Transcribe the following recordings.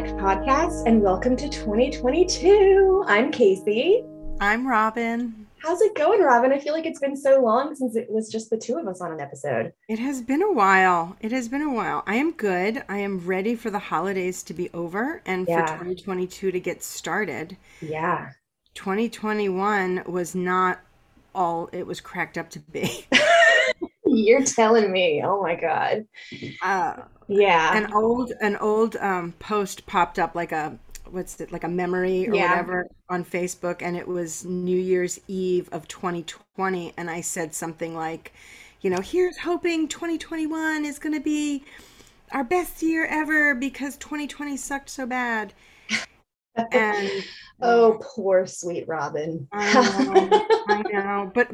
Connect podcast, and welcome to 2022. I'm Casey. I'm Robin. How's it going, Robin? I feel like it's been so long since it was just the two of us on an episode. It has been a while. It has been a while. I am good. I am ready for the holidays to be over and Yeah. for 2022 to get started. Yeah. 2021 was not all it was cracked up to be. You're telling me. Oh my God. Uh, Yeah. an old an old um, post popped up like a what's it like a memory or Yeah. whatever on Facebook and it was New Year's Eve of 2020 and I said something like you know here's hoping 2021 is going to be our best year ever because 2020 sucked so bad and oh, poor sweet Robin. I know, I know. But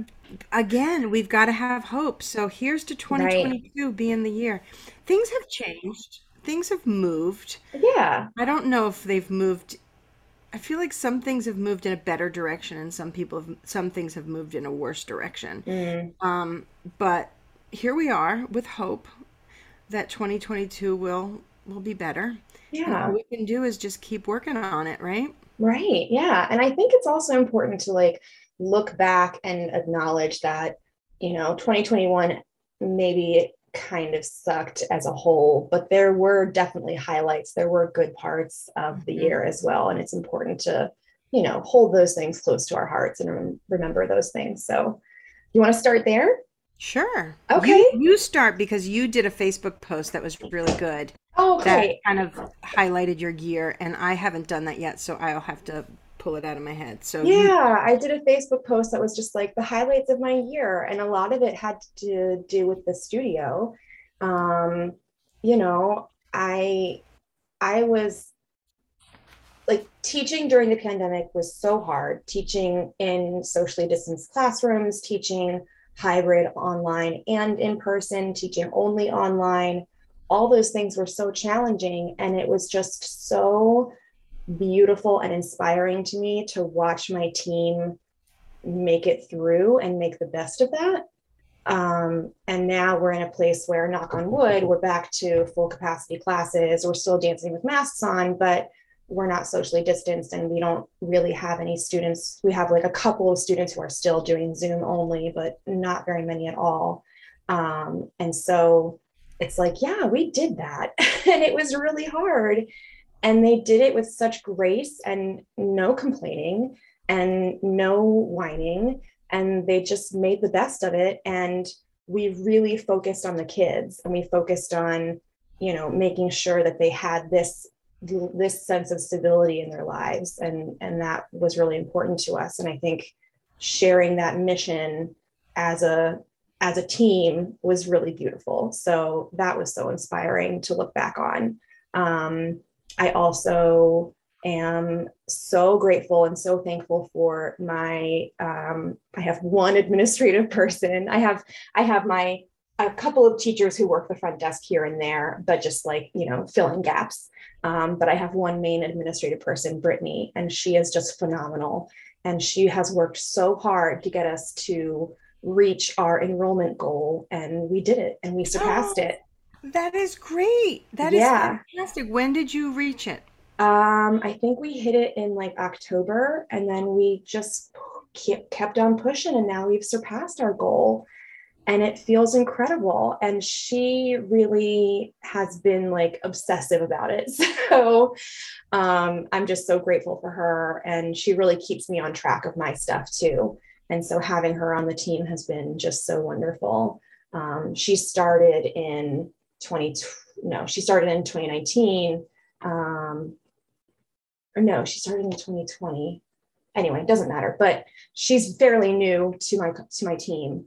again, we've got to have hope. So here's to 2022 being the year. Things have changed. Things have moved. yeah. I don't know if they've moved. I feel like some things have moved in a better direction, and some people have, some things have moved in a worse direction. Mm, Um, but here we are with hope that 2022 will will be better. Yeah. we can do is just keep working on it, right? Right. Yeah. And I think it's also important to like look back and acknowledge that, you know, 2021 maybe kind of sucked as a whole, but there were definitely highlights. There were good parts of the Mhm. year as well. And it's important to, you know, hold those things close to our hearts and rem- remember those things. So, you want to start there? Sure. Okay. You, you start because you did a Facebook post that was really good Oh, that okay. kind of highlighted your year, and I haven't done that yet, so I'll have to pull it out of my head. So you, Yeah, I did a Facebook post that was just like the highlights of my year, and a lot of it had to do with the studio. Um, you know, I I was like teaching during the pandemic was so hard, teaching in socially distanced classrooms, teaching hybrid online and in person, teaching only online. All those things were so challenging, and it was just so beautiful and inspiring to me to watch my team make it through and make the best of that. Um, and now we're in a place where, knock on wood, we're back to full capacity classes. We're still dancing with masks on, but we're not socially distanced and we don't really have any students. We have like a couple of students who are still doing Zoom only, but not very many at all. Um, and so it's like, yeah, we did that. and it was really hard and they did it with such grace and no complaining and no whining and they just made the best of it and we really focused on the kids and we focused on you know making sure that they had this this sense of stability in their lives and and that was really important to us. And i think sharing that mission as a as a team was really beautiful. So that was so inspiring to look back on. Um, I also am so grateful and so thankful for my um, I have one administrative person. I have I have my a couple of teachers who work the front desk here and there, but just like you know filling gaps. Um, but I have one main administrative person, Brittany, and she is just phenomenal. And she has worked so hard to get us to reach our enrollment goal, and we did it, and we surpassed Oh. it. that is great. That is Yeah. fantastic. When did you reach it? Um, I think we hit it in like October, and then we just kept kept on pushing, and now we've surpassed our goal, and it feels incredible. And she really has been like obsessive about it. So um, I'm just so grateful for her, and she really keeps me on track of my stuff too. And so having her on the team has been just so wonderful. Um, she started in 20 no, she started in 2019. Um, or no, she started in 2020. Anyway, it doesn't matter. But she's fairly new to my to my team,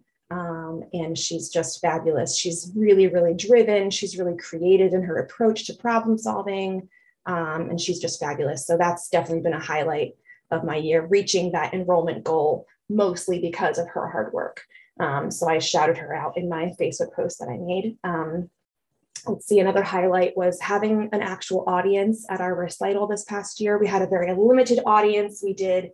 and she's just fabulous. She's really, really driven. She's really creative in her approach to problem solving, um, and she's just fabulous. So that's definitely been a highlight of my year, reaching that enrollment goal mostly because of her hard work. Um, so I shouted her out in my Facebook post that I made. Um, let's see, another highlight was having an actual audience at our recital this past year. We had a very limited audience. We did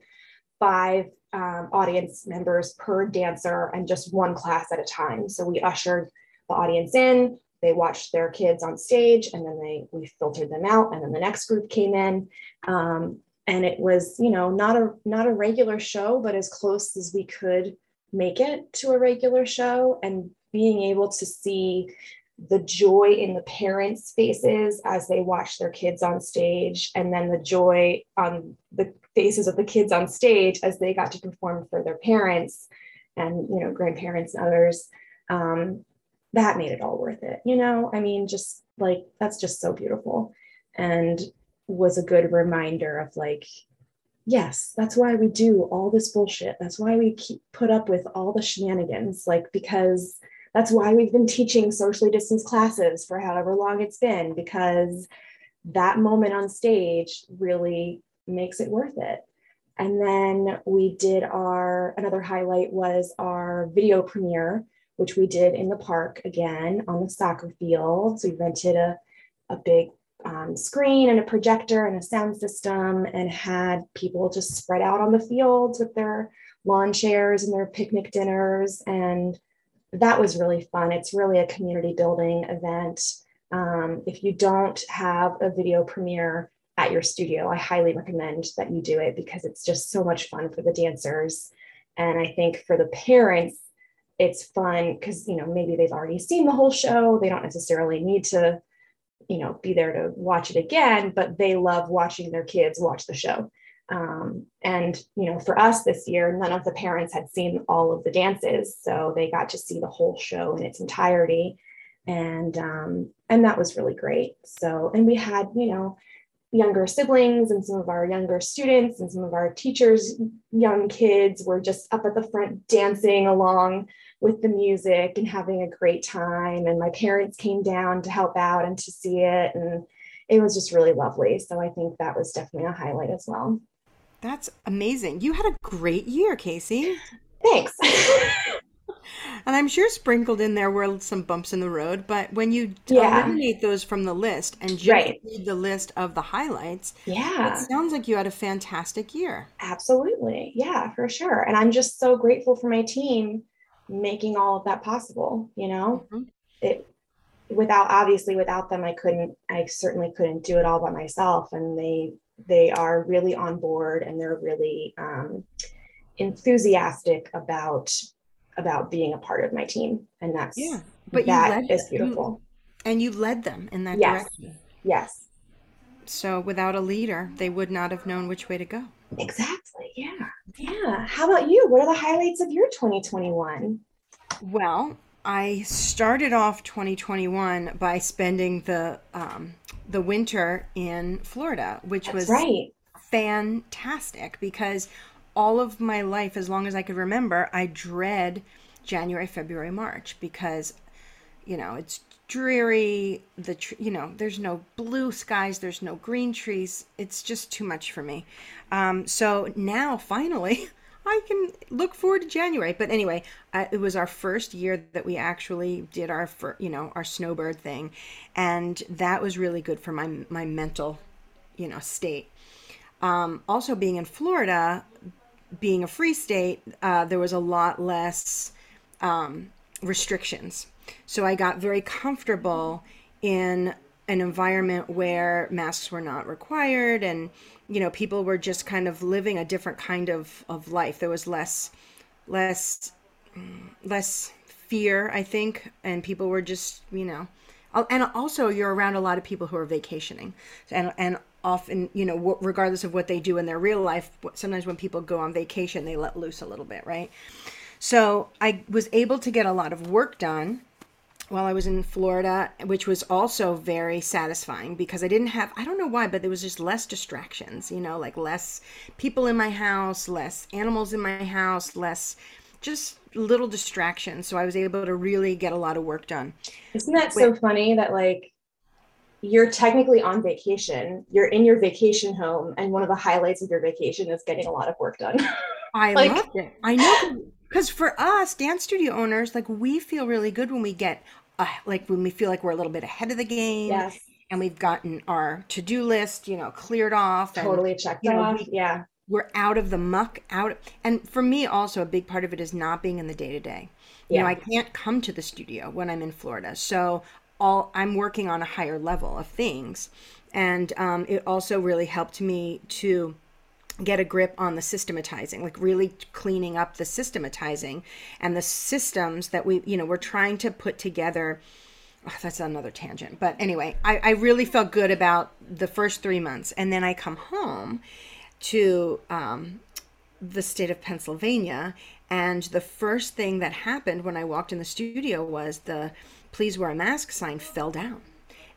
five um, audience members per dancer and just one class at a time. So we ushered the audience in. they watched their kids on stage and then they we filtered them out and then the next group came in um, and it was you know not a not a regular show but as close as we could make it to a regular show and being able to see the joy in the parents' faces as they watch their kids on stage, and then the joy on the faces of the kids on stage as they got to perform for their parents and you know grandparents and others. Um, that made it all worth it. You know, I mean, just like that's just so beautiful, and was a good reminder of like, yes, that's why we do all this bullshit. That's why we keep put up with all the shenanigans, like because that's why we've been teaching socially distanced classes for however long it's been, because that moment on stage really makes it worth it. And then we did our, another highlight was our video premiere, which we did in the park again on the soccer field. So we rented a, a big um, screen and a projector and a sound system and had people just spread out on the fields with their lawn chairs and their picnic dinners. And that was really fun. It's really a community building event. Um, if you don't have a video premiere at your studio, I highly recommend that you do it because it's just so much fun for the dancers. And I think for the parents, it's fun because you know maybe they've already seen the whole show. They don't necessarily need to, you know, be there to watch it again, but they love watching their kids watch the show. Um, and you know, for us this year, none of the parents had seen all of the dances, so they got to see the whole show in its entirety, and um, and that was really great. So, and we had you know younger siblings and some of our younger students and some of our teachers young kids were just up at the front dancing along with the music and having a great time. And my parents came down to help out and to see it. And it was just really lovely. So i think that was definitely a highlight as well that's amazing. You had a great year, Casey. Thanks. and I'm sure sprinkled in there were some bumps in the road, but when you yeah. eliminate those from the list and just right. read the list of the highlights, yeah, it sounds like you had a fantastic year. Absolutely. Yeah, for sure. And I'm just so grateful for my team making all of that possible, you know? Mm-hmm. It without obviously without them I couldn't I certainly couldn't do it all by myself and they they are really on board and they're really um, enthusiastic about about being a part of my team. And that's yeah but that is beautiful. you, and you led them in that yes. direction. Yes. So without a leader they would not have known which way to go. Exactly. Yeah. Yeah. How about you? What are the highlights of your 2021 well I started off 2021 by spending the um, the winter in Florida, which That's was right. fantastic because all of my life, as long as I could remember, I dread January, February, March because you know it's dreary. The tr- you know there's no blue skies, there's no green trees. It's just too much for me. Um, so now finally. I can look forward to January. But anyway, it was our first year that we actually did our, fir- you know, our snowbird thing, and that was really good for my my mental, you know, state. Um, also, being in Florida, being a free state, uh, there was a lot less um, restrictions. So I got very comfortable in an environment where masks were not required and you know people were just kind of living a different kind of of life. There was less less mm, less fear i think and people were just you know and also you're around a lot of people who are vacationing. And and often you know regardless of what they do in their real life sometimes when people go on vacation they let loose a little bit right? So i was able to get a lot of work done while I was in Florida, which was also very satisfying because I didn't have, I don't know why, but there was just less distractions, you know, like less people in my house, less animals in my house, less just little distractions. So I was able to really get a lot of work done. Isn't that so funny that like you're technically on vacation, you're in your vacation home, and one of the highlights of your vacation is getting a lot of work done? I like, loved it. I know because for us dance studio owners like we feel really good when we get uh, like when we feel like we're a little bit ahead of the game yes. and we've gotten our to-do list you know cleared off and, totally checked you know, off. we, yeah. we're out of the muck out and for me also a big part of it is not being in the day-to-day. You know i can't come to the studio when i'm in florida. So all I'm working on a higher level of things. And um, it also really helped me to get a grip on the systematizing like really cleaning up the systematizing and the systems that we you know we're trying to put together. Oh, that's another tangent. But anyway I, I really felt good about the first three months. And then i come home to um, the state of pennsylvania. And the first thing that happened when i walked in the studio was the please wear a mask sign fell down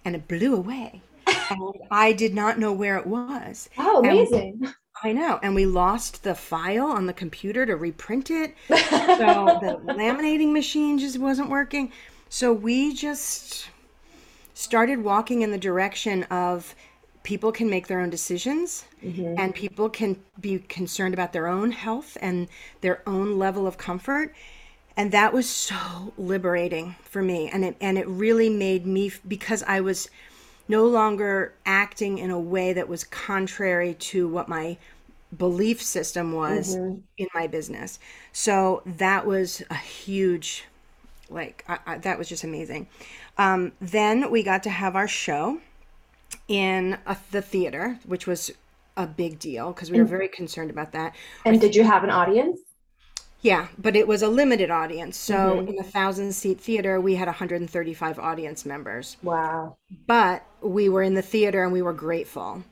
and it blew away. And i did not know where it was. Oh, and amazing. I know. And we lost the file on the computer to reprint it. So the laminating machine just wasn't working. So we just started walking in the direction of people can make their own decisions mm-hmm. and people can be concerned about their own health and their own level of comfort and that was so liberating for me and it and it really made me because I was no longer acting in a way that was contrary to what my belief system was in my business. So that was a huge, like, I, I, that was just amazing. Um, then we got to have our show in a, the theater, which was a big deal because we were very concerned about that. And did you have an audience? Yeah, but it was a limited audience. So in a thousand seat theater, we had 135 audience members. Wow. But we were in the theater and we were grateful.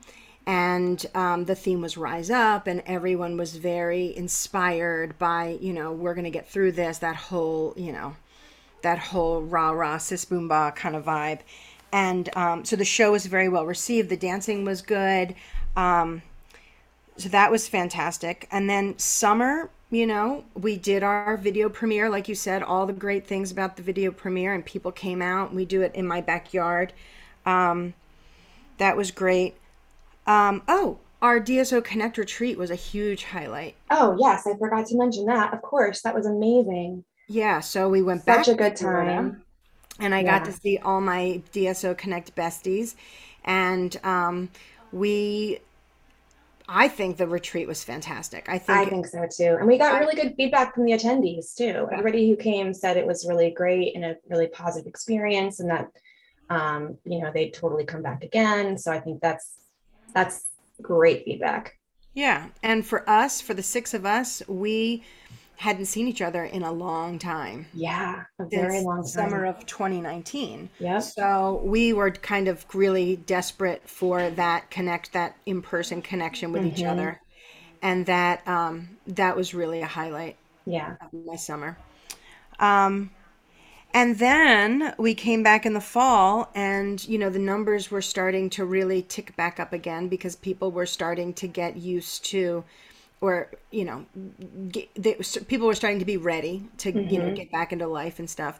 And um, the theme was Rise Up, and everyone was very inspired by, you know, we're going to get through this, that whole, you know, that whole rah rah, sis boom bah kind of vibe. And um, so the show was very well received. The dancing was good. Um, so that was fantastic. And then summer, you know, we did our video premiere, like you said, all the great things about the video premiere, and people came out. We do it in my backyard. Um, that was great. Um, oh, our DSO Connect retreat was a huge highlight. Oh, yes, I forgot to mention that. Of course, that was amazing. Yeah, so we went back Such a good time. and I got to see all my DSO Connect besties, and um, we. I think the retreat was fantastic. I think I think so too. And we got really good feedback from the attendees too. Everybody who came said it was really great and a really positive experience and that um, you know, they'd totally come back again. So I think that's that's great feedback. Yeah, and for us, for the six of us, we hadn't seen each other in a long time. Yeah, a very long time. summer of 2019. Yeah. So we were kind of really desperate for that connect, that in-person connection with each Mhm. other, and that um, that was really a highlight Yeah. of my summer. Um, and then we came back in the fall, and you know the numbers were starting to really tick back up again because people were starting to get used to, or you know, get, they, people were starting to be ready to you know get back into life and stuff.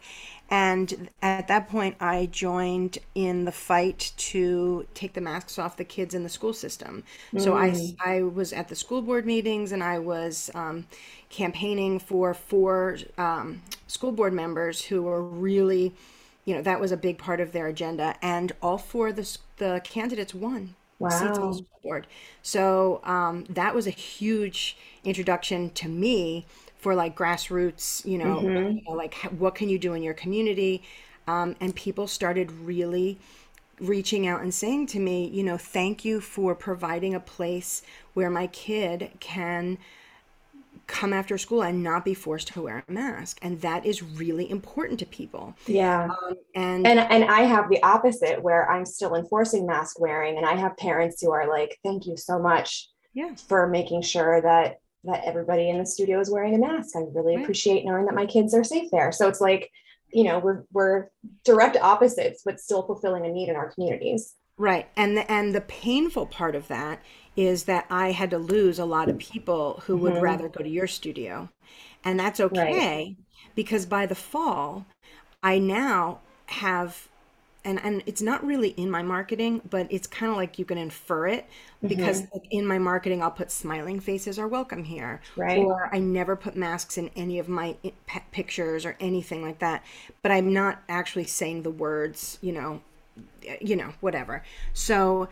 And at that point, I joined in the fight to take the masks off the kids in the school system. So I I was at the school board meetings and I was um, campaigning for four um, school board members who were really, you know, that was a big part of their agenda, and all four of the the candidates won seats on the Wow. board. So um, that was a huge introduction to me for like grassroots, you know, you know, like what can you do in your community, um, and people started really reaching out and saying to me, you know, thank you for providing a place where my kid can come after school and not be forced to wear a mask. And that is really important to people. Yeah. Um, and And and I have the opposite where I'm still enforcing mask wearing and I have parents who are like, thank you so much yeah, for making sure that that everybody in the studio is wearing a mask. I really Right. appreciate knowing that my kids are safe there. So it's like, you know, we're we're direct opposites, but still fulfilling a need in our communities. Right. And the, and the painful part of that is that I had to lose a lot of people who would Mhm. rather go to your studio. And that's okay because by the fall, I now have and and it's not really in my marketing, but it's kind of like you can infer it because mm-hmm. like in my marketing I'll put smiling faces are welcome here Right. or I never put masks in any of my eh, i- pictures or anything like that. But I'm not actually saying the words, you know, eh, you know, whatever. So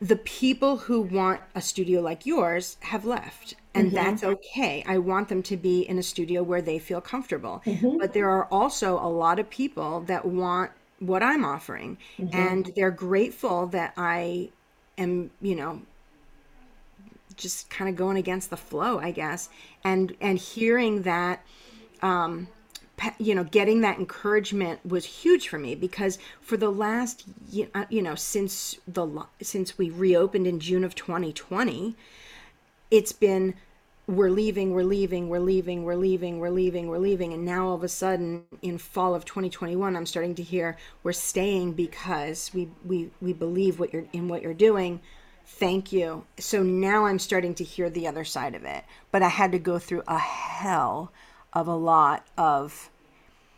the people who want a studio like yours have left and that's okay i want them to be in a studio where they feel comfortable but there are also a lot of people that want what I'm offering. Mm-hmm. And they're grateful that I am, you know, just kind of going against the flow, I guess. And and hearing that um you know getting that encouragement was huge for me because for the last uh, you know since the since we reopened in June of 2020 it's been we're leaving, we're leaving, we're leaving, we're leaving, we're leaving, we're leaving. And now all of a sudden in fall of 2021, I'm starting to hear we're staying because we, we, we believe what you're in what you're doing. Thank you. So now I'm starting to hear the other side of it. But I had to go through a hell of a lot of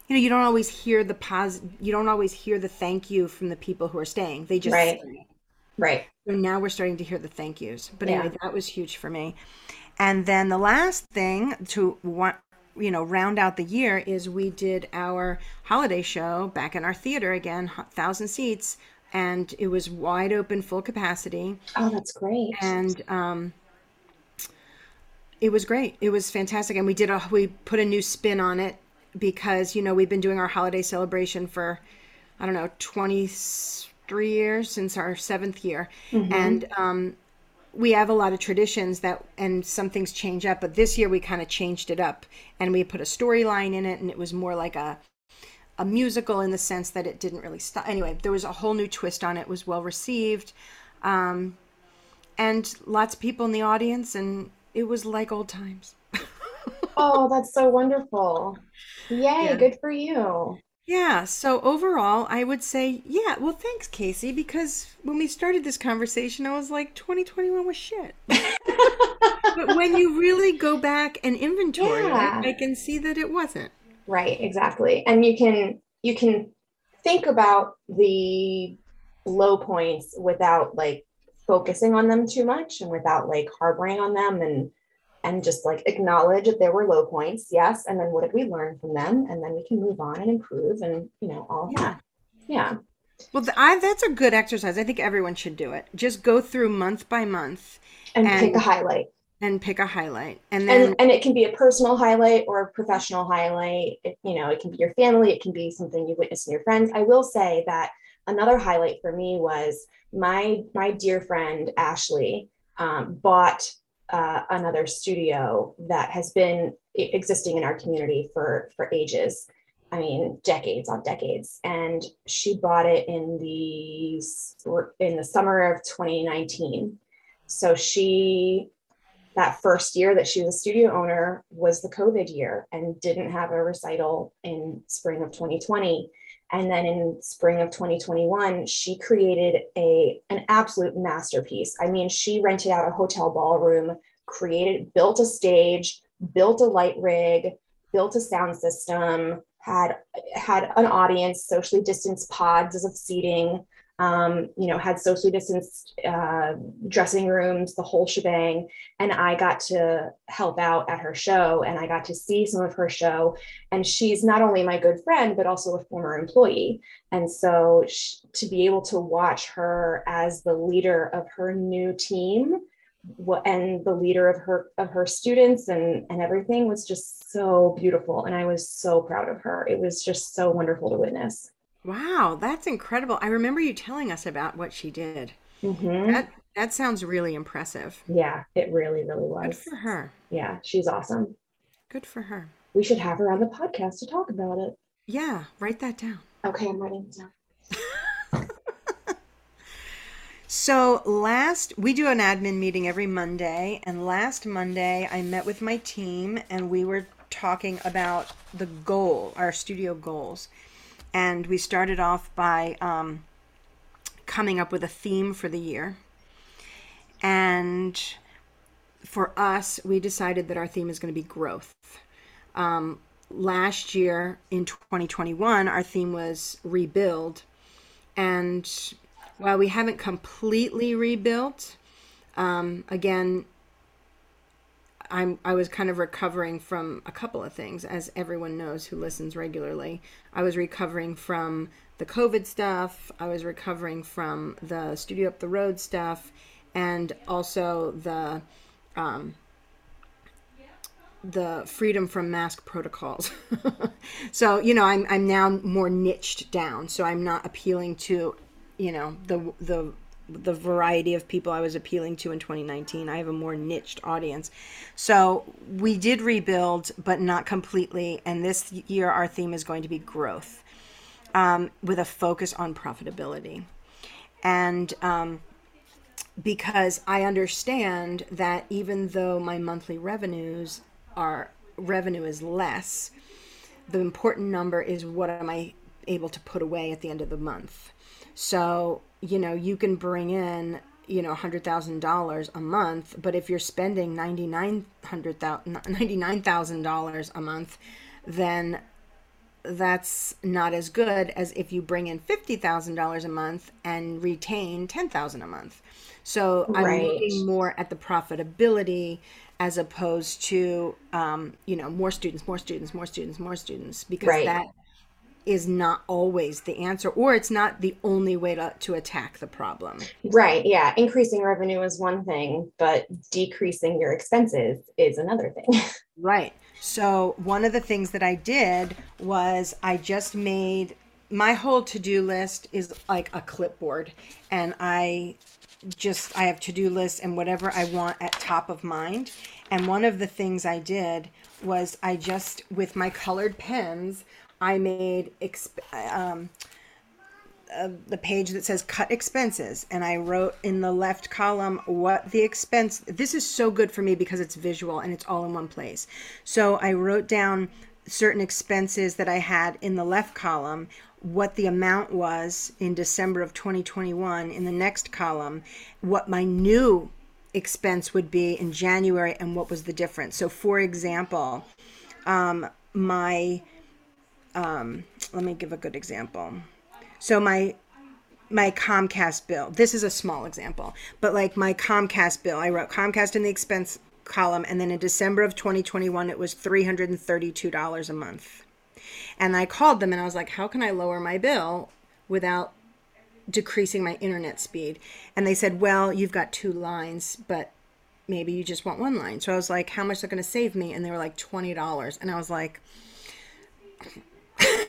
you know, you don't always hear the pos you don't always hear the thank you from the people who are staying. They just right. Right. So now we're starting to hear the thank yous. But anyway, yeah. that was huge for me. And then the last thing to want you know round out the year is we did our holiday show back in our theater again, thousand seats, and it was wide open, full capacity. Oh, that's great. And um, it was great. It was fantastic, and we did a we put a new spin on it because you know we've been doing our holiday celebration for I don't know twenty three years since our seventh year, mm-hmm. and um, we have a lot of traditions that and some things change up but this year we kind of changed it up and we put a storyline in it and it was more like a a musical in the sense that it didn't really stop anyway there was a whole new twist on it, it was well received um, and lots of people in the audience and it was like old times oh that's so wonderful yay yeah. good for you yeah. So overall, I would say, yeah. Well, thanks, Casey, because when we started this conversation, I was like, 2021 was shit. but when you really go back and inventory yeah. it, I can see that it wasn't. Right. Exactly. And you can you can think about the low points without like focusing on them too much and without like harboring on them and and just like acknowledge that there were low points yes and then what did we learn from them? And then we can move on and improve and you know all yeah. That. yeah. Well I, that's a good exercise. I think everyone should do it. Just go through month by month and, and pick a highlight. And pick a highlight. And then and, and, it can be a personal highlight or a professional highlight. It, you know it can be your family. It can be something you witnessed in your friends. I will say that another highlight for me was my my dear friend ashley um, bought uh, another studio that has been existing in our community for for ages. I mean, decades on decades. And she bought it in the in the summer of 2019. So she that first year that she was a studio owner was the COVID year and didn't have a recital in spring of 2020. And then in spring of 2021, she created a an absolute masterpiece. I mean, she rented out a hotel ballroom, created, built a stage, built a light rig, built a sound system, had had an audience, socially distanced pods of seating, um, you know, had socially distanced uh, dressing rooms, the whole shebang. And I got to help out at her show and I got to see some of her show. And she's not only my good friend, but also a former employee. And so she, to be able to watch her as the leader of her new team and the leader of her of her students and and everything was just so beautiful and i was so proud of her it was just so wonderful to witness wow that's incredible. I remember you telling us about what she did. Mm-hmm. that that sounds really impressive. Yeah it really really was. good for her. Yeah she's awesome. Good for her. We should have her on the podcast to talk about it. Yeah write that down. Okay i'm writing it down. So last we do an admin meeting every Monday and last Monday I met with my team and we were talking about the goal, our studio goals. And we started off by um, coming up with a theme for the year. And for us, we decided that our theme is going to be growth. Um, last year in 2021, our theme was rebuild. And while we haven't completely rebuilt, um, again, I'm I was kind of recovering from a couple of things, as everyone knows who listens regularly. I was recovering from the COVID stuff. I was recovering from the studio up the road stuff, and also the um, the freedom from mask protocols. so, you know, I'm I'm now more niched down. So I'm not appealing to, you know, the the the variety of people I was appealing to in 2019. I have a more niched audience. So we did rebuild, but not completely. And this year, our theme is going to be growth um, with a focus on profitability. And um, because I understand that even though my monthly revenues are revenue is less, the important number is what am I able to put away at the end of the month. So you know, you can bring in, you know, $100,000 a month, but if you're spending $99,000 a month, then that's not as good as if you bring in $50,000 a month and retain 10,000 a month. So I'm looking more at the profitability as opposed to um, you know more students, more students, more students, more students because right. that is not always the answer or it's not the only way to, to attack the problem. Right yeah increasing revenue is one thing but decreasing your expenses is another thing. Right so one of the things that i did was i just made my whole to-do list is like a clipboard and i just i have to-do lists and whatever i want at top of mind. And one of the things i did was i just with my colored pens I made exp- um, uh, the page that says cut expenses and I wrote in the left column what the expense this is so good for me because it's visual and it's all in one place. So I wrote down certain expenses that I had in the left column what the amount was in December of 2021 in the next column what my new expense would be in January and what was the difference. So for example, um, my um, let me give a good example. So my my Comcast bill. This is a small example, but like my Comcast bill, I wrote Comcast in the expense column, and then in December of 2021, it was $332 a month. And I called them and I was like, how can I lower my bill without decreasing my internet speed? And they said, well, you've got two lines, but maybe you just want one line. So I was like, how much are going to save me? And they were like $20. And I was like,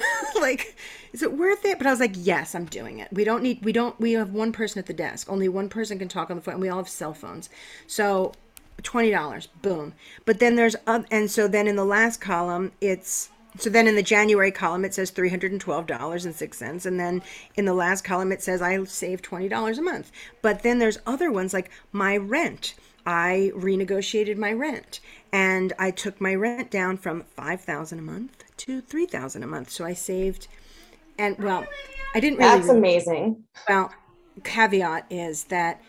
like is it worth it? But i was like yes i'm doing it. We don't need we don't we have one person at the desk. Only one person can talk on the phone and we all have cell phones. So $20 boom. But then there's uh, and so then in the last column it's so then in the january column it says $312.06 and then in the last column it says i save $20 a month. But then there's other ones like my rent I renegotiated my rent and I took my rent down from 5000 a month to 3000 a month. So I saved and well, I didn't really That's amazing. Well, caveat is that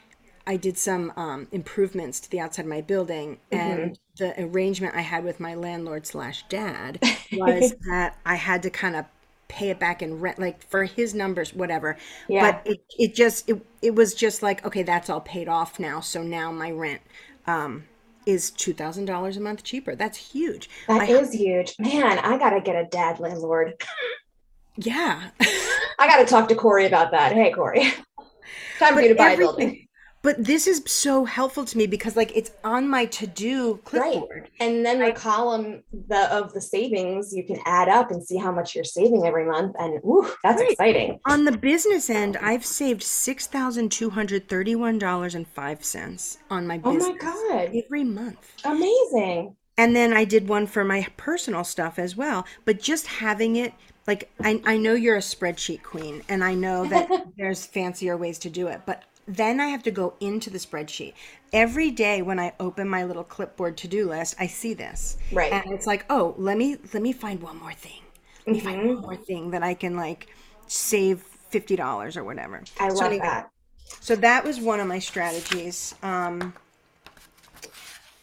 I did some um, improvements to the outside of my building, and mm-hmm. the arrangement I had with my landlord slash dad was that I had to kind of pay it back in rent, like for his numbers, whatever. Yeah. But it, it just it, it was just like okay, that's all paid off now. So now my rent um, is two thousand dollars a month cheaper. That's huge. That I, is huge, man. I gotta get a dad landlord. Yeah, I gotta talk to Corey about that. Hey, Corey, time for you to buy a building but this is so helpful to me because like it's on my to-do clipboard. Right. and then the column the of the savings you can add up and see how much you're saving every month and woo, that's right. exciting. On the business end i've saved $6231.05 on my business oh my god. every month. Amazing. And then i did one for my personal stuff as well but just having it like I, I know you're a spreadsheet queen and i know that there's fancier ways to do it but then I have to go into the spreadsheet. Every day when I open my little clipboard to-do list, I see this. Right. And it's like, oh, let me let me find one more thing. Let me mm-hmm. find one more thing that I can like save fifty dollars or whatever. I love so anyway, that. So that was one of my strategies. Um,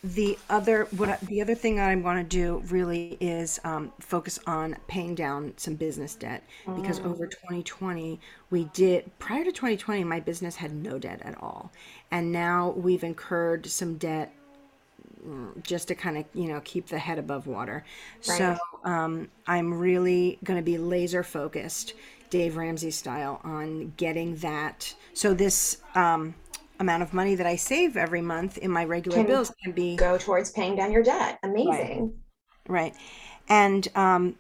the other what the other thing I want to do really is um, focus on paying down some business debt. Because over 2020 we did prior to 2020 my business had no debt at all. And now we've incurred some debt mm, just to kind of you know keep the head above water. Right. so um, i'm really going to be laser focused dave ramsey style on getting that so this um, amount of money that I save every month in my regular Can bills can be go towards paying down your debt. Amazing. right. And um,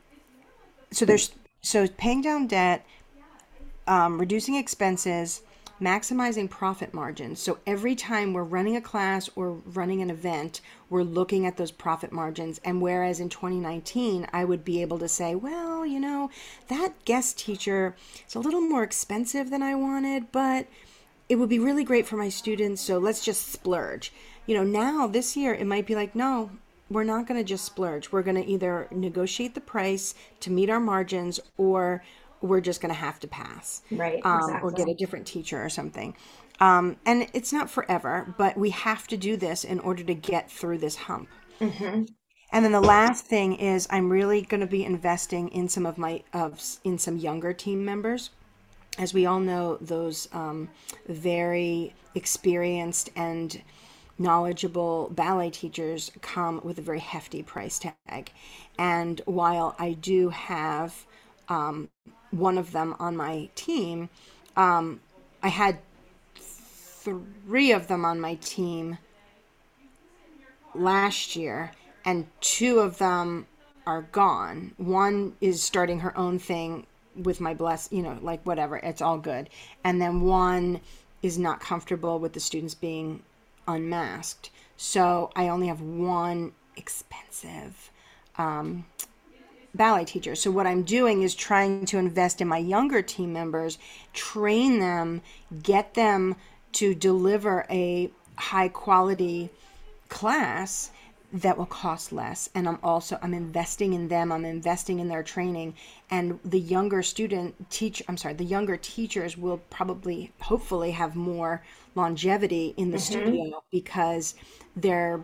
so there's so paying down debt, um, reducing expenses, maximizing profit margins. So every time we're running a class or running an event, we're looking at those profit margins. And whereas in 2019, I would be able to say, well, you know, that guest teacher is a little more expensive than I wanted, but it would be really great for my students. So let's just splurge. You know, now this year, it might be like, no, we're not going to just splurge. We're going to either negotiate the price to meet our margins or we're just going to have to pass. Right. Um, exactly. Or get a different teacher or something. Um, and it's not forever, but we have to do this in order to get through this hump. Mm-hmm. And then the last thing is I'm really going to be investing in some of my of in some younger team members. As we all know, those um, very experienced and knowledgeable ballet teachers come with a very hefty price tag. And while I do have um, one of them on my team, um, I had three of them on my team last year, and two of them are gone. One is starting her own thing with my bless, you know, like whatever, it's all good. And then one is not comfortable with the students being unmasked. So I only have one expensive um, ballet teacher. So what I'm doing is trying to invest in my younger team members, train them, get them to deliver a high quality class that will cost less and i'm also i'm investing in them i'm investing in their training and the younger student teach i'm sorry the younger teachers will probably hopefully have more longevity in the mm-hmm. studio because they're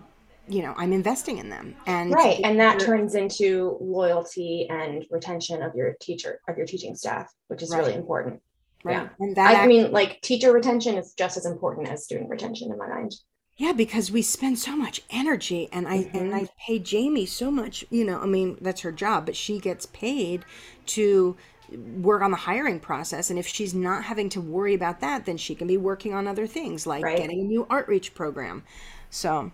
you know i'm investing in them and right and that turns into loyalty and retention of your teacher of your teaching staff which is right. really important right yeah. and that I, act- mean like teacher retention is just as important as student retention in my mind yeah because we spend so much energy and i mm-hmm. and i pay jamie so much you know i mean that's her job but she gets paid to work on the hiring process and if she's not having to worry about that then she can be working on other things like right. getting a new outreach program so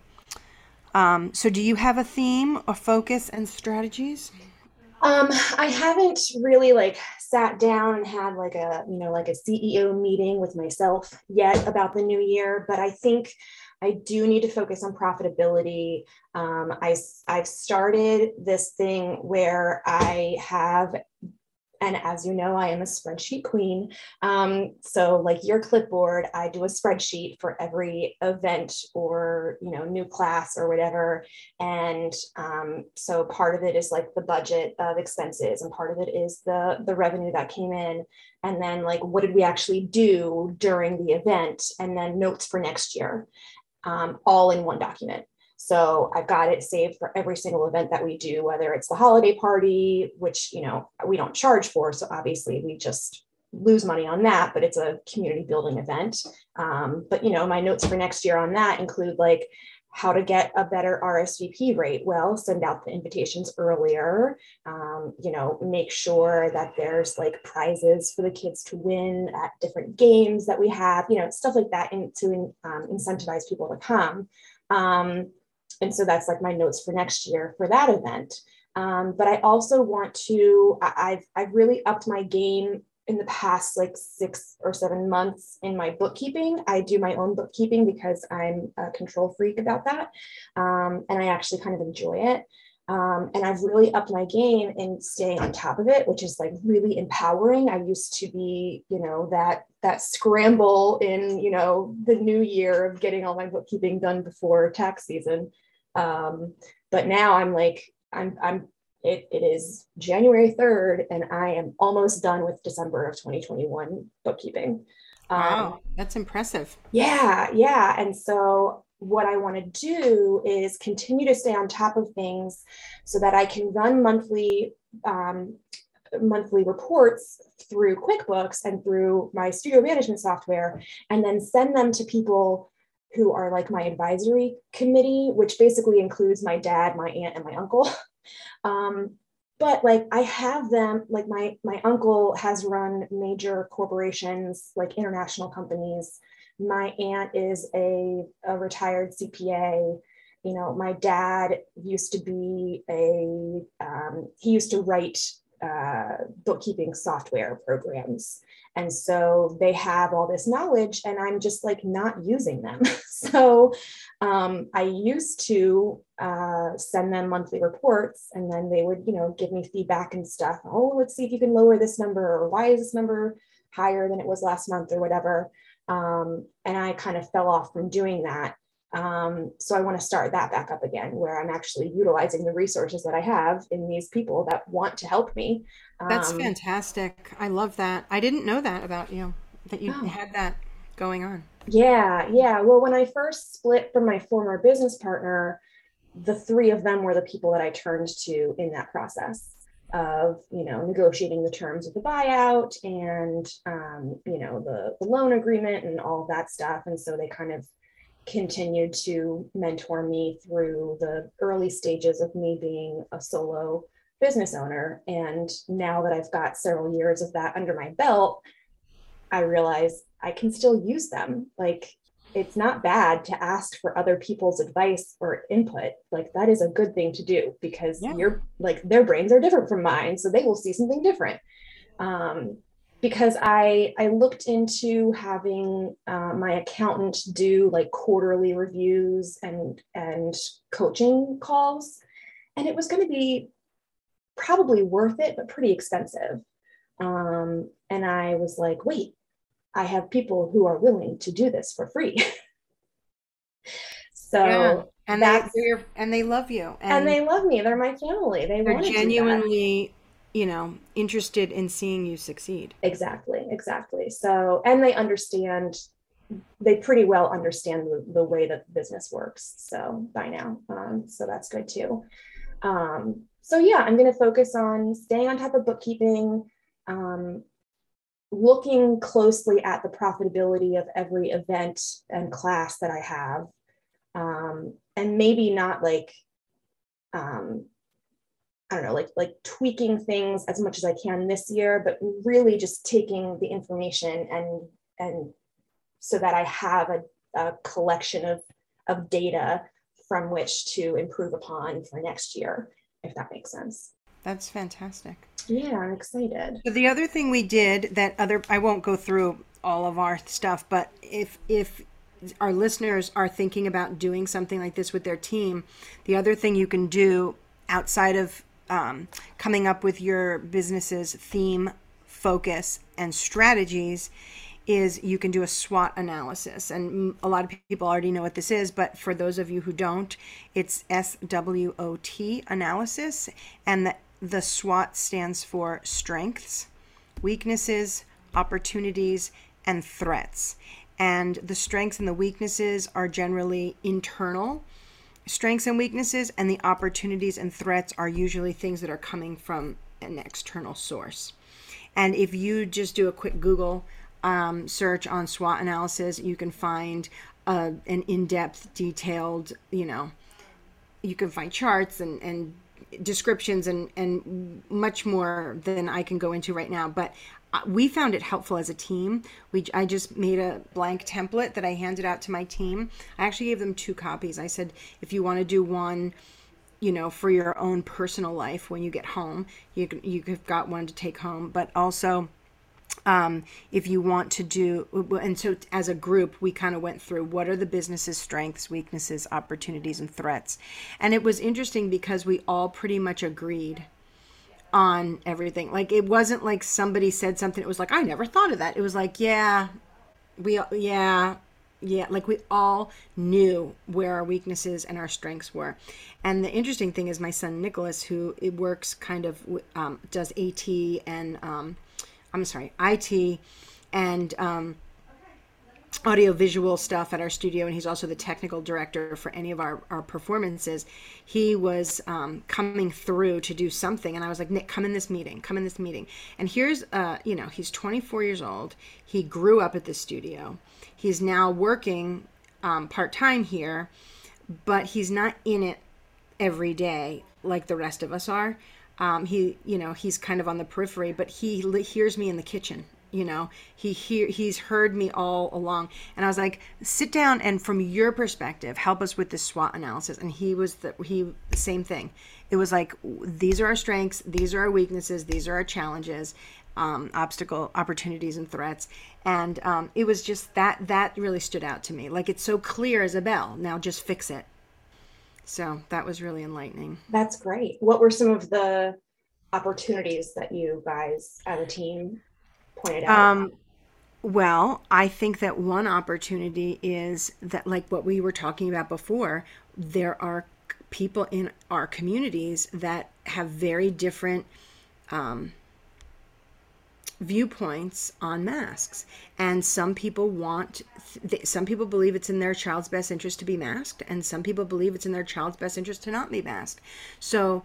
um, so, do you have a theme, a focus, and strategies? Um, I haven't really like sat down and had like a you know like a CEO meeting with myself yet about the new year, but I think I do need to focus on profitability. Um, I I've started this thing where I have and as you know, I am a spreadsheet queen. Um, so like your clipboard, I do a spreadsheet for every event or, you know, new class or whatever. And um, so part of it is like the budget of expenses and part of it is the, the revenue that came in. And then like, what did we actually do during the event? And then notes for next year, um, all in one document. So I've got it saved for every single event that we do, whether it's the holiday party, which, you know, we don't charge for. So obviously we just lose money on that, but it's a community building event. Um, but, you know, my notes for next year on that include like how to get a better RSVP rate. Well, send out the invitations earlier, um, you know, make sure that there's like prizes for the kids to win at different games that we have, you know, stuff like that in, to um, incentivize people to come. Um, and so that's like my notes for next year for that event. Um, but I also want to, I, I've, I've really upped my game in the past like six or seven months in my bookkeeping. I do my own bookkeeping because I'm a control freak about that. Um, and I actually kind of enjoy it. Um, and I've really upped my game in staying on top of it, which is like really empowering. I used to be, you know, that that scramble in, you know, the new year of getting all my bookkeeping done before tax season. Um, but now I'm like, I'm, I'm, it, it is January 3rd and I am almost done with December of 2021 bookkeeping. Um, wow, that's impressive. Yeah, yeah. And so what I want to do is continue to stay on top of things so that I can run monthly um, monthly reports through QuickBooks and through my studio management software, and then send them to people who are like my advisory committee, which basically includes my dad, my aunt, and my uncle. Um, but like I have them, like my my uncle has run major corporations, like international companies. my aunt is a, a retired CPA. You know, my dad used to be a, um, he used to write uh, bookkeeping software programs. And so they have all this knowledge, and I'm just like not using them. so um, I used to uh, send them monthly reports, and then they would, you know, give me feedback and stuff. Oh, let's see if you can lower this number, or why is this number higher than it was last month, or whatever. Um, and I kind of fell off from doing that. Um, so I want to start that back up again, where I'm actually utilizing the resources that I have in these people that want to help me. That's um, fantastic. I love that. I didn't know that about you, that you oh. had that going on. Yeah, yeah. Well, when I first split from my former business partner, the three of them were the people that I turned to in that process of you know negotiating the terms of the buyout and um, you know the, the loan agreement and all of that stuff and so they kind of continued to mentor me through the early stages of me being a solo business owner. And now that I've got several years of that under my belt, I realize I can still use them. Like it's not bad to ask for other people's advice or input. Like that is a good thing to do because yeah. you're like their brains are different from mine, so they will see something different. Um, because I I looked into having uh, my accountant do like quarterly reviews and and coaching calls, and it was going to be probably worth it, but pretty expensive. Um, and I was like, wait, I have people who are willing to do this for free. so yeah. and they and they love you and, and, they love me. They're my family. They are genuinely you know, interested in seeing you succeed. Exactly, exactly. So, and they understand, they pretty well understand the, the way that business works. So, by now, um, so that's good too. Um, so, yeah, I'm going to focus on staying on top of bookkeeping, um, looking closely at the profitability of every event and class that I have, um, and maybe not like um, I don't know, like like tweaking things as much as I can this year, but really just taking the information and and so that I have a, a collection of of data from which to improve upon for next year, if that makes sense. That's fantastic. Yeah, I'm excited. So the other thing we did that other I won't go through all of our stuff, but if if our listeners are thinking about doing something like this with their team, the other thing you can do outside of um, coming up with your business's theme, focus, and strategies is you can do a SWOT analysis. And a lot of people already know what this is, but for those of you who don't, it's SWOT analysis. And the, the SWOT stands for strengths, weaknesses, opportunities, and threats. And the strengths and the weaknesses are generally internal strengths and weaknesses, and the opportunities and threats are usually things that are coming from an external source. And if you just do a quick Google um, search on SWOT analysis, you can find uh, an in depth, detailed, you know, you can find charts and, and descriptions and, and much more than I can go into right now. But we found it helpful as a team. We I just made a blank template that I handed out to my team. I actually gave them two copies. I said if you want to do one, you know, for your own personal life when you get home, you you've got one to take home, but also um, if you want to do and so as a group we kind of went through what are the business's strengths weaknesses opportunities and threats and it was interesting because we all pretty much agreed on everything. Like it wasn't like somebody said something. It was like I never thought of that. It was like yeah, we yeah yeah like we all knew where our weaknesses and our strengths were and the interesting thing is my son nicholas who it works kind of um, does at and um, i'm sorry it and um, audiovisual stuff at our studio and he's also the technical director for any of our, our performances he was um, coming through to do something and i was like nick come in this meeting come in this meeting. And here's uh, you know he's 24 years old he grew up at the studio he's now working um, part-time here but he's not in it every day like the rest of us are. Um, he you know he's kind of on the periphery but he hears me in the kitchen you know he hear he's heard me all along. And i was like sit down and from your perspective help us with this swot analysis. And he was the he same thing. It was like these are our strengths these are our weaknesses these are our challenges um, obstacle opportunities and threats. And um, it was just that that really stood out to me. Like it's so clear as a bell. Now just fix it. So that was really enlightening. That's great. What were some of the opportunities that you guys as a team pointed out? Um, well, I think that one opportunity is that, like what we were talking about before, there are people in our communities that have very different viewpoints on masks. And some people want, th- some people believe it's in their child's best interest to be masked, and some people believe it's in their child's best interest to not be masked. So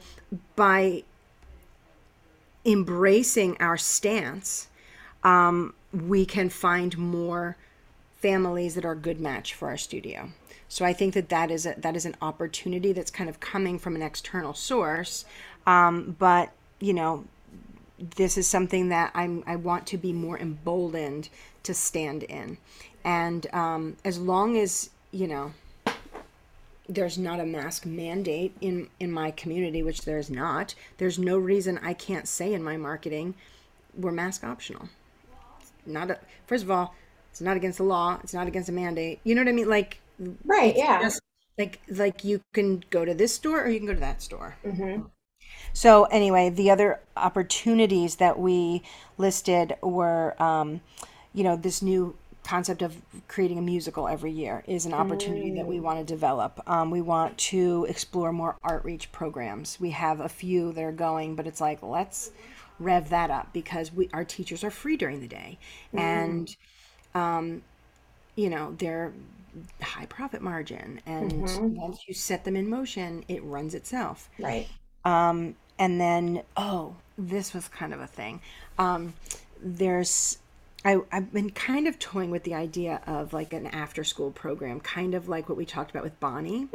by embracing our stance, um, we can find more families that are a good match for our studio. So I think that that is a, that is an opportunity that's kind of coming from an external source. Um, but you know, this is something that I'm I want to be more emboldened to stand in, and um, as long as you know there's not a mask mandate in in my community which there's not there's no reason i can't say in my marketing we're mask optional not a, first of all it's not against the law it's not against a mandate you know what i mean like right. Yeah. just like like you can go to this store or you can go to that store hmm so anyway, the other opportunities that we listed were, um, you know, this new concept of creating a musical every year is an opportunity that we want to develop. Um, we want to explore more outreach programs. We have a few that are going, but it's like let's rev that up because we our teachers are free during the day, and um, you know they're high profit margin, and once you set them in motion, it runs itself. Right. um, and then oh this was kind of a thing. Um there's I, I've been kind of toying with the idea of like an after school program, kind of like what we talked about with Bonnie.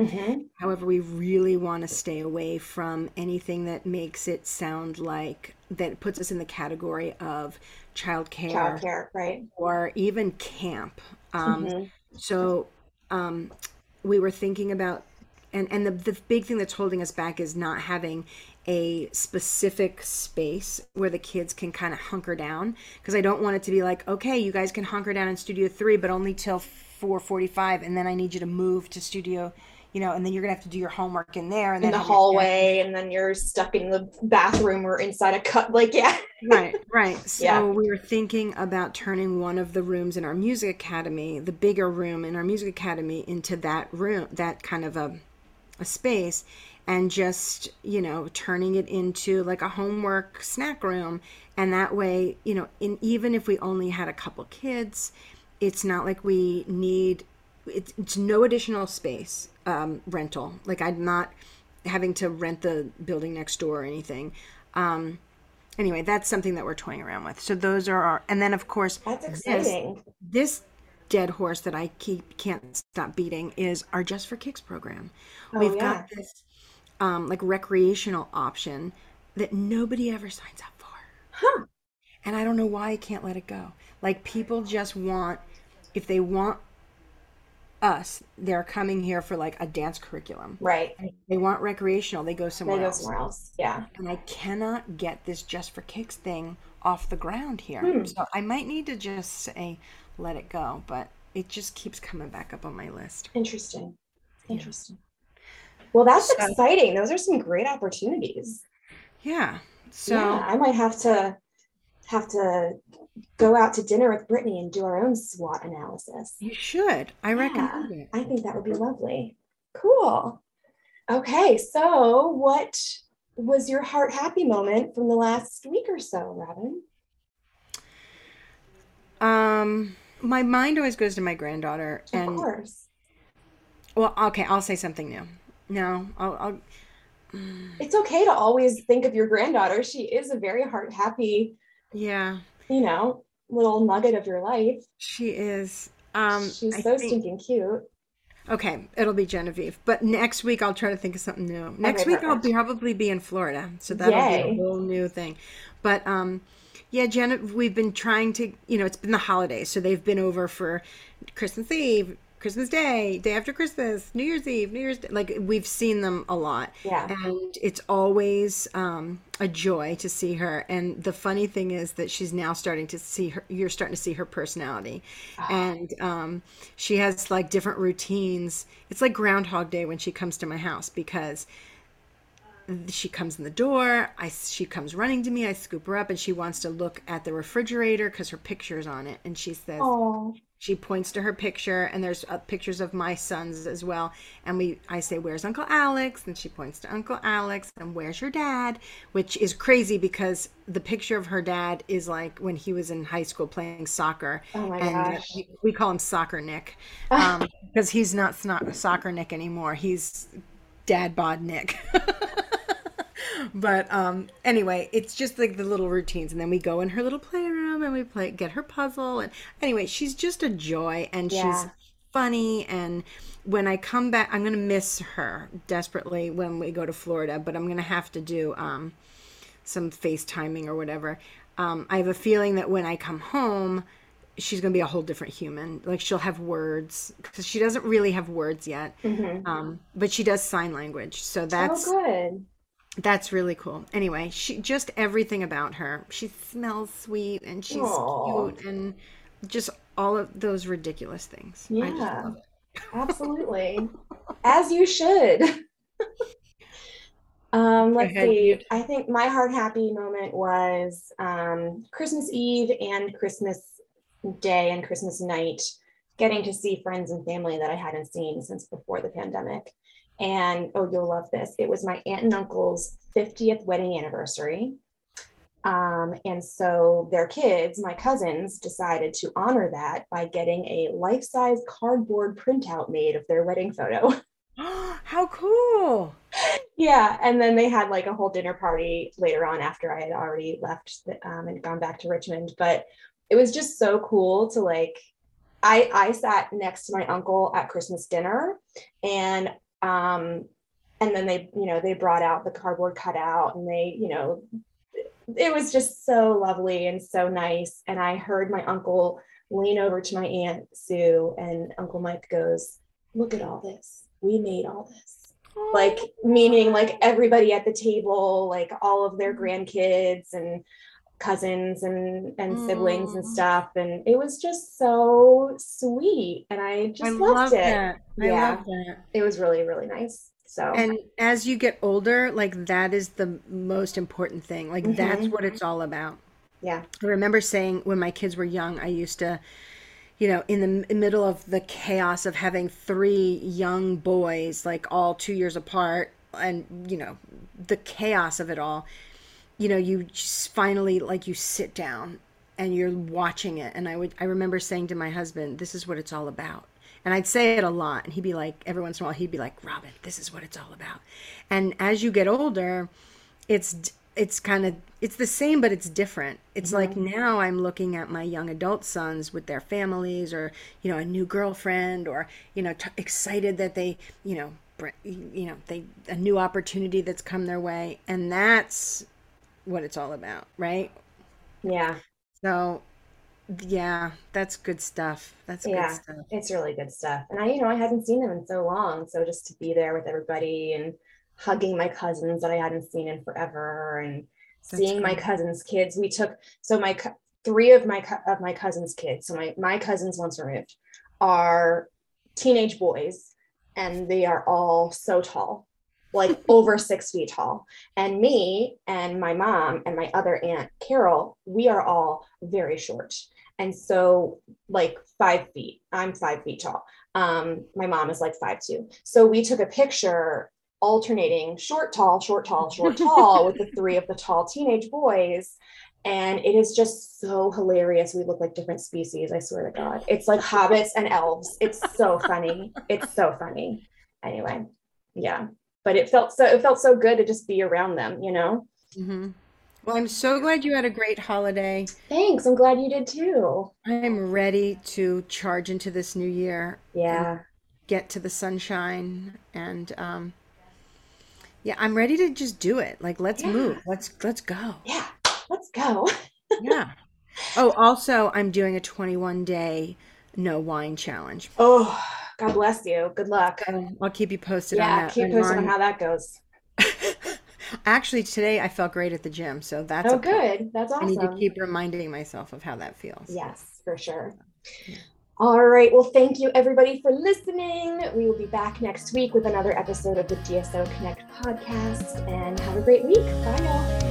However, we really want to stay away from anything that makes it sound like that puts us in the category of childcare Childcare. Right. or even camp. Um, so um, we were thinking about, and and the the big thing that's holding us back is not having a specific space where the kids can kind of hunker down because I don't want it to be like, okay, you guys can hunker down in Studio Three, but only till four forty-five, and then I need you to move to Studio. You know, and then you're gonna have to do your homework in there, and In then the hallway, and then you're stuck in the bathroom or inside a cut. Like, yeah. right right so Yeah. we were thinking about turning one of the rooms in our music academy the bigger room in our music academy into that room that kind of a, a space and just you know turning it into like a homework snack room and that way you know in even if we only had a couple kids it's not like we need it's, it's no additional space um, rental like i'm not having to rent the building next door or anything um, anyway, that's something that we're toying around with. So those are our, and then of course, That's this this dead horse that I keep can't stop beating is our Just for Kicks program. Oh, We've yeah. got this um, like recreational option that nobody ever signs up for, Huh. and I don't know why I can't let it go. Like people just want, if they want us, they're coming here for like a dance curriculum. Right. They want recreational, they go somewhere They go else. somewhere else. Yeah. and I cannot get this just for kicks thing off the ground here. Hmm. So I might need to just say, let it go. But it just keeps coming back up on my list. Interesting. Interesting. Well, that's So- exciting. Those are some great opportunities. Yeah. So yeah, I might have to have to go out to dinner with Brittany and do our own SWOT analysis. you should. I Yeah, recommend it. I think that would be lovely. Cool. Okay, so what was your heart happy moment from the last week or so, Robin? Um, my mind always goes to my granddaughter, Of and course. well, okay, I'll say something new. No, I'll, I'll It's okay to always think of your granddaughter. She is a very heart happy, yeah, you know, little nugget of your life. she is. Um, She's I so think- stinking cute. Okay, it'll be Genevieve. But next week I'll try to think of something new. Next Okay, week I'll be, probably be in Florida, so that'll be a whole new thing. But um, Yeah, Jenna, we've been trying to, you know, it's been the holidays, so they've been over for Christmas Eve, Christmas Day, day after Christmas, New Year's Eve, New Year's Day. Like we've seen them a lot, Yeah. and it's always um, a joy to see her. And the funny thing is that she's now starting to see her. You're starting to see her personality, and um, she has like different routines. It's like Groundhog Day when she comes to my house because she comes in the door i she comes running to me i scoop her up and she wants to look at the refrigerator because her picture's on it and she says Oh, she points to her picture and there's uh, pictures of my sons as well. And we i say where's uncle alex? And she points to uncle alex and where's your dad? Which is crazy because the picture of her dad is like when he was in high school playing soccer. Oh my and gosh. we, we call him soccer nick um, because he's not, not soccer nick anymore. He's dad bod nick but um anyway it's just like the little routines. And then we go in her little playroom and we play get her puzzle. And anyway she's just a joy and she's funny. And when i come back i'm gonna miss her desperately when we go to florida but i'm gonna have to do um some facetiming or whatever. Um i have a feeling that when i come home she's gonna be a whole different human. Like she'll have words because she doesn't really have words yet. Hmm um but she does sign language. So Oh, that's good. That's really cool. Anyway, she just everything about her. She smells sweet and she's Oh, cute and just all of those ridiculous things. I just yeah, love it. absolutely. As you should. Um, let's ahead, see. I think my heart happy moment was um, Christmas Eve and Christmas Day and Christmas night, getting to see friends and family that I hadn't seen since before the pandemic. And oh, you'll love this. It was my aunt and uncle's 50th wedding anniversary. Um, and so their kids, my cousins, decided to honor that by getting a life-size cardboard printout made of their wedding photo. How cool. Yeah, and then they had like a whole dinner party later on after I had already left the, um, and gone back to Richmond. But it was just so cool to like. I I sat next to my uncle at Christmas dinner, and um, and then they you know they brought out the cardboard cutout, and they you know it was just so lovely and so nice. And I heard my uncle lean over to my aunt Sue, and Uncle Mike goes, "Look at all this. We made all this." like meaning like everybody at the table like all of their grandkids and cousins and and siblings and mm, stuff and it was just so sweet and i I just loved love it. I yeah love that. it was really really nice so And as you get older, like that is the most important thing. Like that's mhm, what it's all about. yeah I remember saying when my kids were young, I used to you know, in the middle of the chaos of having three young boys, like all two years apart, and, you know, the chaos of it all, you know, you finally, like, you sit down and you're watching it. And I would, I remember saying to my husband, this is what it's all about. And I'd say it a lot. And he'd be like, every once in a while, he'd be like, Robin, this is what it's all about. And as you get older, it's it's kind of it's the same but it's different it's like hmm now i'm looking at my young adult sons with their families or you know a new girlfriend or you know t- excited that they you know br- you know they a new opportunity that's come their way and that's what it's all about right? Yeah. So yeah that's good stuff. That's good yeah stuff. it's really good stuff. And i you know i hadn't seen them in so long so just to be there with everybody and hugging my cousins that i hadn't seen in forever and that's seeing my cousins kids. We took so my three of my of my cousins kids so my my cousins once removed are teenage boys and they are all so tall like over six feet tall. And me and my mom and my other aunt carol we are all very short. And so like five feet i'm five feet tall. Um my mom is like five two. So we took a picture alternating short tall short tall short tall with the three of the tall teenage boys. And it is just so hilarious. We look like different species i swear to god. It's like hobbits and elves. It's so funny. It's so funny. Anyway yeah but it felt so it felt so good to just be around them you know? Hmm well i'm so glad you had a great holiday. Thanks. I'm glad you did too. I'm ready to charge into this new year yeah. get to the sunshine and um yeah i'm ready to just do it. Like let's yeah. move. Let's let's go. Yeah. Let's go. Yeah. Oh, also, I'm doing a 21 day no wine challenge. Oh, God bless you. Good luck. So I'll keep you posted yeah, on that. keep I'm posted on on- how that goes. Actually, today I felt great at the gym, so that's Oh, good. That's awesome. I need to keep reminding myself of how that feels. Yes, for sure. All right. Well, thank you everybody for listening. We will be back next week with another episode of the DSO Connect podcast and have a great week. Bye, y'all.